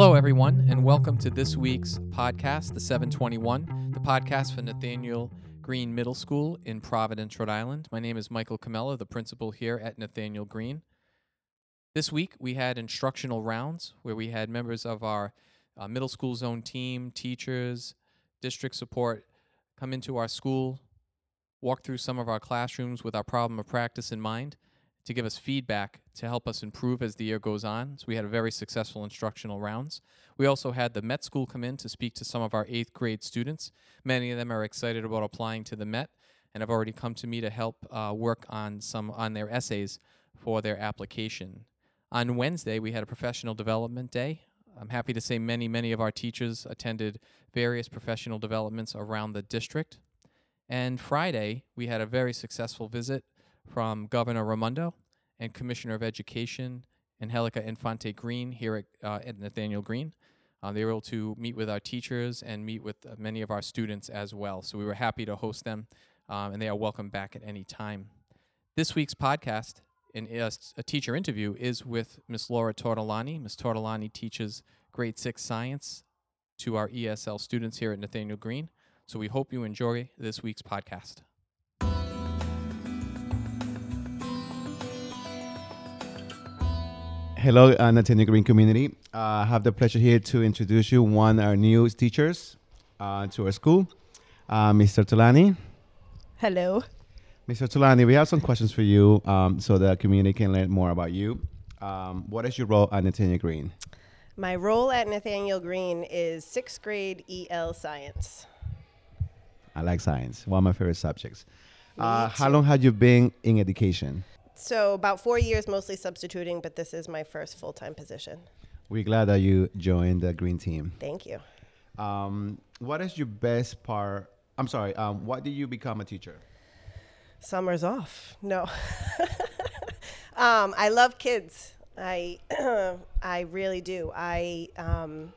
Hello, everyone, and welcome to this week's podcast, The 721, the podcast for Nathanael Greene Middle School in Providence, Rhode Island. My name is Michael Camella, the principal here at Nathanael Greene. This week, we had instructional rounds where we had members of our uh, middle school zone team, teachers, district support come into our school, walk through some of our classrooms with our problem of practice in mind to give us feedback to help us improve as the year goes on. So we had a very successful instructional rounds. We also had the Met School come in to speak to some of our eighth grade students. Many of them are excited about applying to the Met and have already come to me to help uh, work on some on their essays for their application. On Wednesday, we had a professional development day. I'm happy to say many, many of our teachers attended various professional developments around the district. And Friday, we had a very successful visit from Governor Raimondo and Commissioner of Education Angelica Infante Green here at, uh, at Nathanael Greene. Uh, they were able to meet with our teachers and meet with uh, many of our students as well. So we were happy to host them, um, and they are welcome back at any time. This week's podcast, in a, a teacher interview, is with Miss Laura Tortolani. Miss Tortolani teaches grade six science to our ESL students here at Nathanael Greene. So we hope you enjoy this week's podcast. Hello, uh, Nathanael Greene community. Uh, I have the pleasure here to introduce you one of our new teachers uh, to our school, uh, Mr. Tulani. Hello. Mr. Tulani, we have some questions for you um, so the community can learn more about you. Um, what is your role at Nathanael Greene? My role at Nathanael Greene is sixth grade EL science. I like science, one of my favorite subjects. Uh, how long have you been in education? So, about four years mostly substituting, but this is my first full time position. We're glad that you joined the Green team. Thank you. Um, what is your best part? I'm sorry, um, why did you become a teacher? Summer's off. No. um, I love kids. I, I really do. I, um,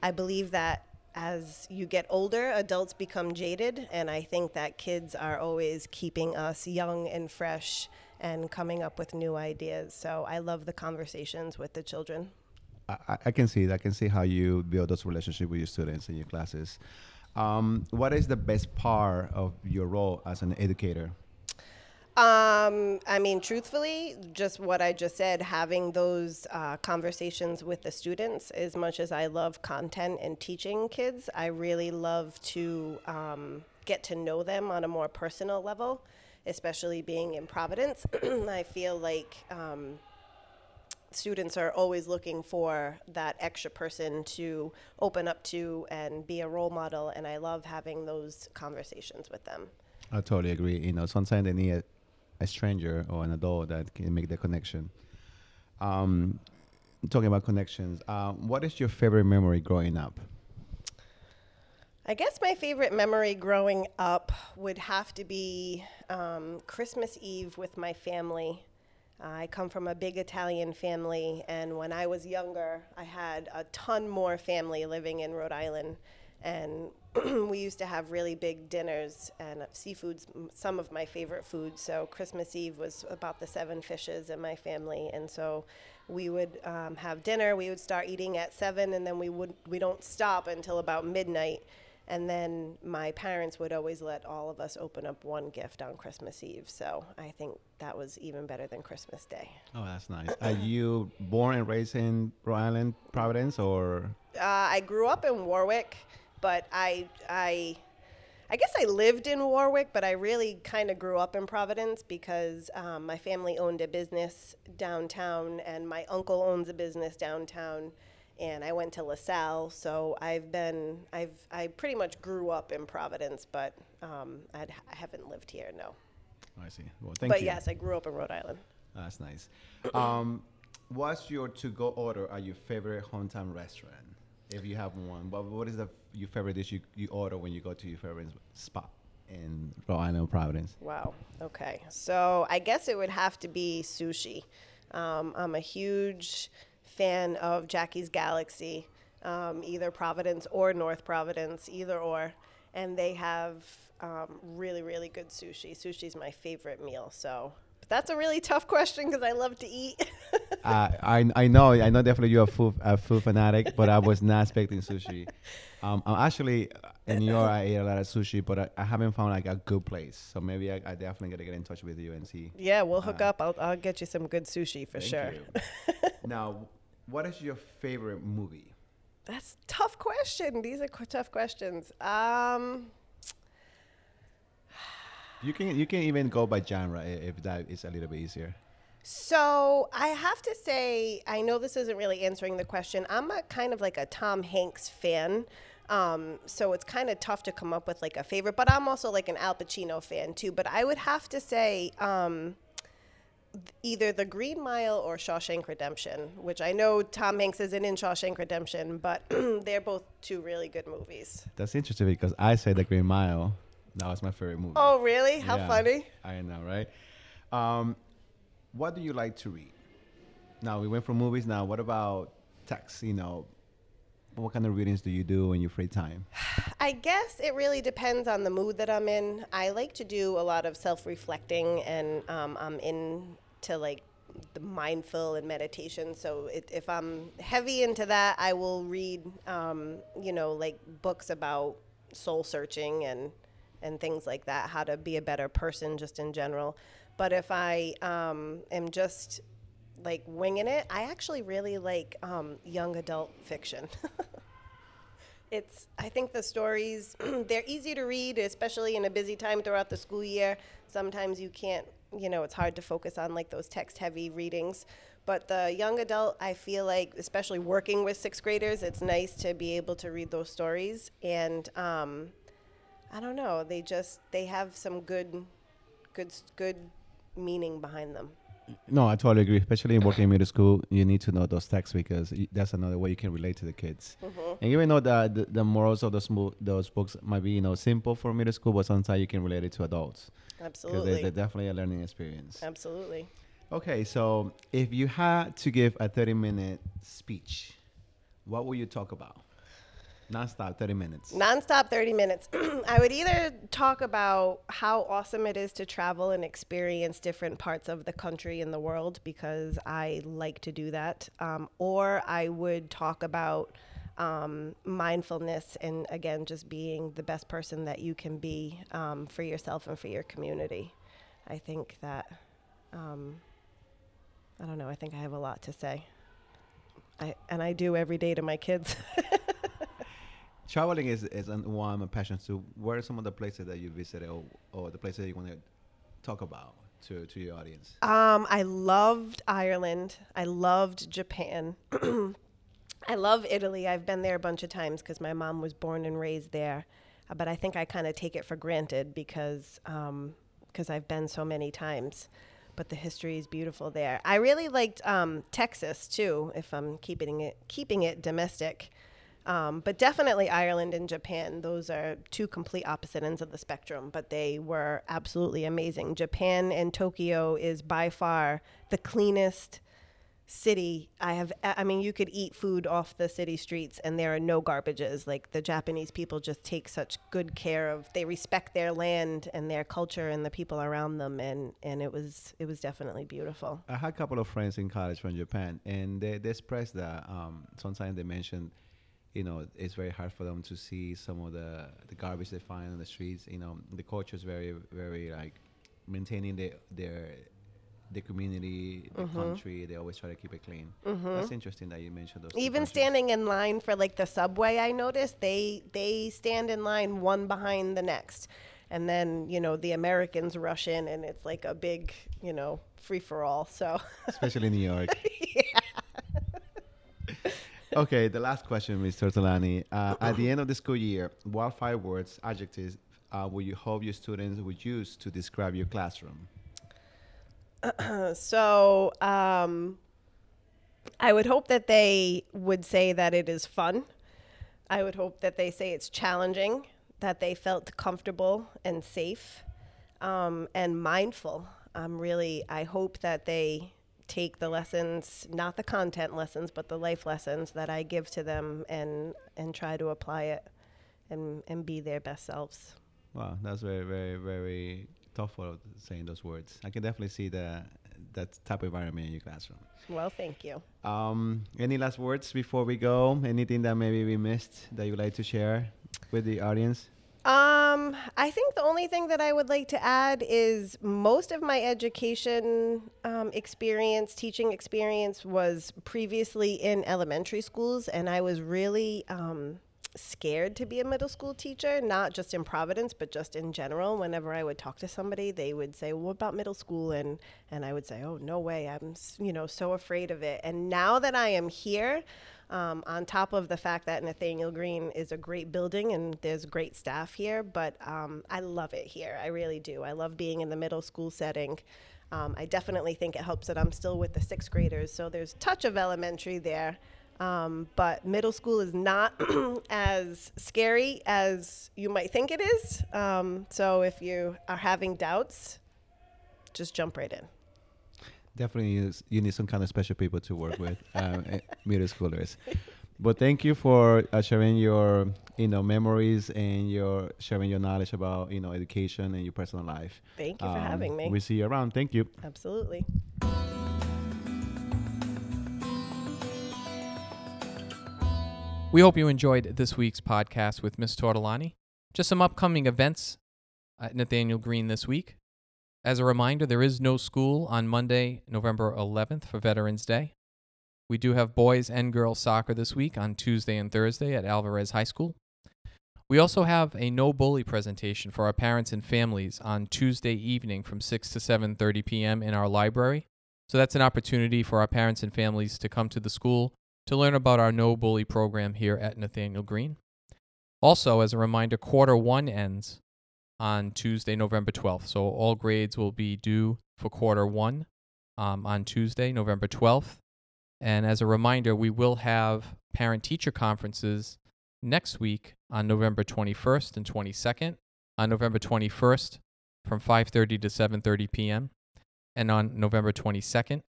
I believe that as you get older, adults become jaded, and I think that kids are always keeping us young and fresh and coming up with new ideas. So I love the conversations with the children. I, I- can see that. I can see how you build those relationships with your students in your classes. Um, what is the best part of your role as an educator? Um, I mean, truthfully, just what I just said, having those uh, conversations with the students, as much as I love content and teaching kids, I really love to um, get to know them on a more personal level, especially being in Providence. I feel like um, students are always looking for that extra person to open up to and be a role model, and I love having those conversations with them. I totally agree. You know, sometimes they need a, a stranger or an adult that can make the connection. Um, talking about connections, uh, what is your favorite memory growing up? I guess my favorite memory growing up would have to be um, Christmas Eve with my family. I come from a big Italian family, and when I was younger, I had a ton more family living in Rhode Island. And we used to have really big dinners, and seafood's some of my favorite foods. So, Christmas Eve was about the seven fishes in my family. And so, we would um, have dinner. We would start eating at seven, and then we would we don't stop until about midnight. And then my parents would always let all of us open up one gift on Christmas Eve. So I think that was even better than Christmas Day. Oh, that's nice. Are you born and raised in Rhode Island, Providence, or Uh, I grew up in Warwick, but I I I guess I lived in Warwick, but I really kind of grew up in Providence because um, my family owned a business downtown, and my uncle owns a business downtown, and I went to LaSalle. So I've been I've I pretty much grew up in Providence, but um, I'd, I haven't lived here. No, Oh, I see. Well, thank but you. But yes, I grew up in Rhode Island. That's nice. Um, what's your to-go order at your favorite hometown restaurant? If you have one, but what is the your favorite dish you, you order when you go to your favorite spot in Rhode Island, Providence? Wow. Okay. So I guess it would have to be sushi. Um, I'm a huge fan of Jackie's Galaxy, um, either Providence or North Providence, either or. And they have um, really, really good sushi. Sushi's my favorite meal. So but that's a really tough question because I love to eat. uh, I I know I know definitely you're a food a food fanatic, but I was not expecting sushi. Um, I'm actually in New York. I ate a lot of sushi, but I, I haven't found like a good place. So maybe I, I definitely gotta get in touch with you and see. Yeah, we'll hook Uh, up. I'll, I'll get you some good sushi for Thank sure. you. now, what is your favorite movie? That's a tough question. These are tough questions. Um, You can you can even go by genre if that is a little bit easier. so I have to say, I know this isn't really answering the question. I'm a kind of like a Tom Hanks fan. Um, so it's kind of tough to come up with like a favorite, but I'm also like an Al Pacino fan too. But I would have to say, um, either The Green Mile or Shawshank Redemption, which I know Tom Hanks isn't in Shawshank Redemption, but they're both two really good movies. That's interesting because I say The Green Mile. That was my favorite movie. Oh, really? How Yeah, funny. I know, right? Um, what do you like to read? Now we went from movies. Now, what about text? You know, what kind of readings do you do in your free time? I guess it really depends on the mood that I'm in. I like to do a lot of self reflecting, and um, I'm into like the mindful and meditation. So it, if I'm heavy into that, I will read, um, you know, like books about soul searching and and things like that, how to be a better person just in general. But if I um, am just like winging it, I actually really like um, young adult fiction. it's i think the stories they're easy to read especially in a busy time throughout the school year sometimes you can't you know it's hard to focus on like those text heavy readings. But the young adult i feel like especially working with sixth graders it's nice to be able to read those stories. And um, i don't know they just they have some good good good meaning behind them No, I totally agree. Especially in working in middle school, you need to know those texts because y- that's another way you can relate to the kids. Mm-hmm. And even though the, the the morals of those mo- those books might be you know simple for middle school, but sometimes you can relate it to adults because absolutely they're, they're definitely a learning experience. absolutely Okay, so if you had to give a 30 minute speech, what would you talk about? Non-stop, 30 minutes. Nonstop 30 minutes. I would either talk about how awesome it is to travel and experience different parts of the country and the world because I like to do that, um, or I would talk about um, mindfulness and again, just being the best person that you can be um, for yourself and for your community. I think that, um, I don't know, I think I have a lot to say. I, and I do every day to my kids. Traveling is, is one of my passions So, Where are some of the places that you visited or, or the places you want to talk about to, to your audience? Um, I loved Ireland. I loved Japan. I love Italy. I've been there a bunch of times because my mom was born and raised there. Uh, but I think I kind of take it for granted because because I've been so many times. But the history is beautiful there. I really liked um, Texas too, if I'm keeping it keeping it domestic. Um, but definitely Ireland and Japan. Those are two complete opposite ends of the spectrum, but they were absolutely amazing. Japan and Tokyo is by far the cleanest city I have. I mean, you could eat food off the city streets and there are no garbages. Like the Japanese people just take such good care of. They respect their land and their culture and the people around them, and and it was it was definitely beautiful. I had a couple of friends in college from Japan, and they, they expressed that um, sometimes they mentioned, you know, it's very hard for them to see some of the, the garbage they find on the streets. You know, the culture is very, very like maintaining the, their the community, the mm-hmm. country. They always try to keep it clean. Mm-hmm. That's interesting that you mentioned those. Even standing in line for like the subway, I noticed they they stand in line one behind the next, and then you know the Americans rush in, and it's like a big you know free for all. So especially in New York. okay, the last question, Mr. Tolani. Uh, at the end of the school year, what five words, adjectives, uh, would you hope your students would use to describe your classroom? so um, I would hope that they would say that it is fun. I would hope that they say it's challenging, that they felt comfortable and safe, um, and mindful. I'm really, I hope that they take the lessons, not the content lessons, but the life lessons that I give to them and, and try to apply it and, and be their best selves. Wow, that's very, very, very thoughtful of saying those words. I can definitely see the that type of environment in your classroom. Well, thank you. Um, any last words before we go? Anything that maybe we missed that you'd like to share with the audience? Um, I think the only thing that I would like to add is most of my education um, experience, teaching experience, was previously in elementary schools, and I was really um, scared to be a middle school teacher, not just in Providence, but just in general. Whenever I would talk to somebody, they would say, "What about middle school?" and and I would say, "Oh, no way! I'm you know so afraid of it." And now that I am here. Um, on top of the fact that Nathanael Greene is a great building and there's great staff here, but um, I love it here. I really do. I love being in the middle school setting. Um, I definitely think it helps that I'm still with the sixth graders, so there's touch of elementary there. Um, but middle school is not as scary as you might think it is. Um, so if you are having doubts, just jump right in. Definitely, you, you need some kind of special people to work with, um, eh, middle schoolers. But thank you for uh, sharing your, you know, memories and your sharing your knowledge about, you know, education and your personal life. Thank you for Um, having me. We see you around. Thank you. Absolutely. We hope you enjoyed this week's podcast with Miss Tortolani. Just some upcoming events at Nathanael Greene this week. As a reminder, there is no school on Monday, November 11th for Veterans Day. We do have boys and girls soccer this week on Tuesday and Thursday at Alvarez High School. We also have a no bully presentation for our parents and families on Tuesday evening from 6 to 7:30 p.m. in our library. So that's an opportunity for our parents and families to come to the school to learn about our no bully program here at Nathanael Greene. Also, as a reminder, quarter 1 ends on Tuesday, November 12th. So all grades will be due for quarter 1 um, on Tuesday, November 12th. And as a reminder, we will have parent teacher conferences next week on November 21st and 22nd. On November 21st from 5:30 to 7:30 p.m. and on November 22nd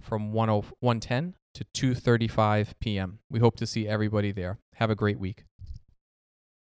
from 10 1:10 to 2:35 p.m. We hope to see everybody there. Have a great week.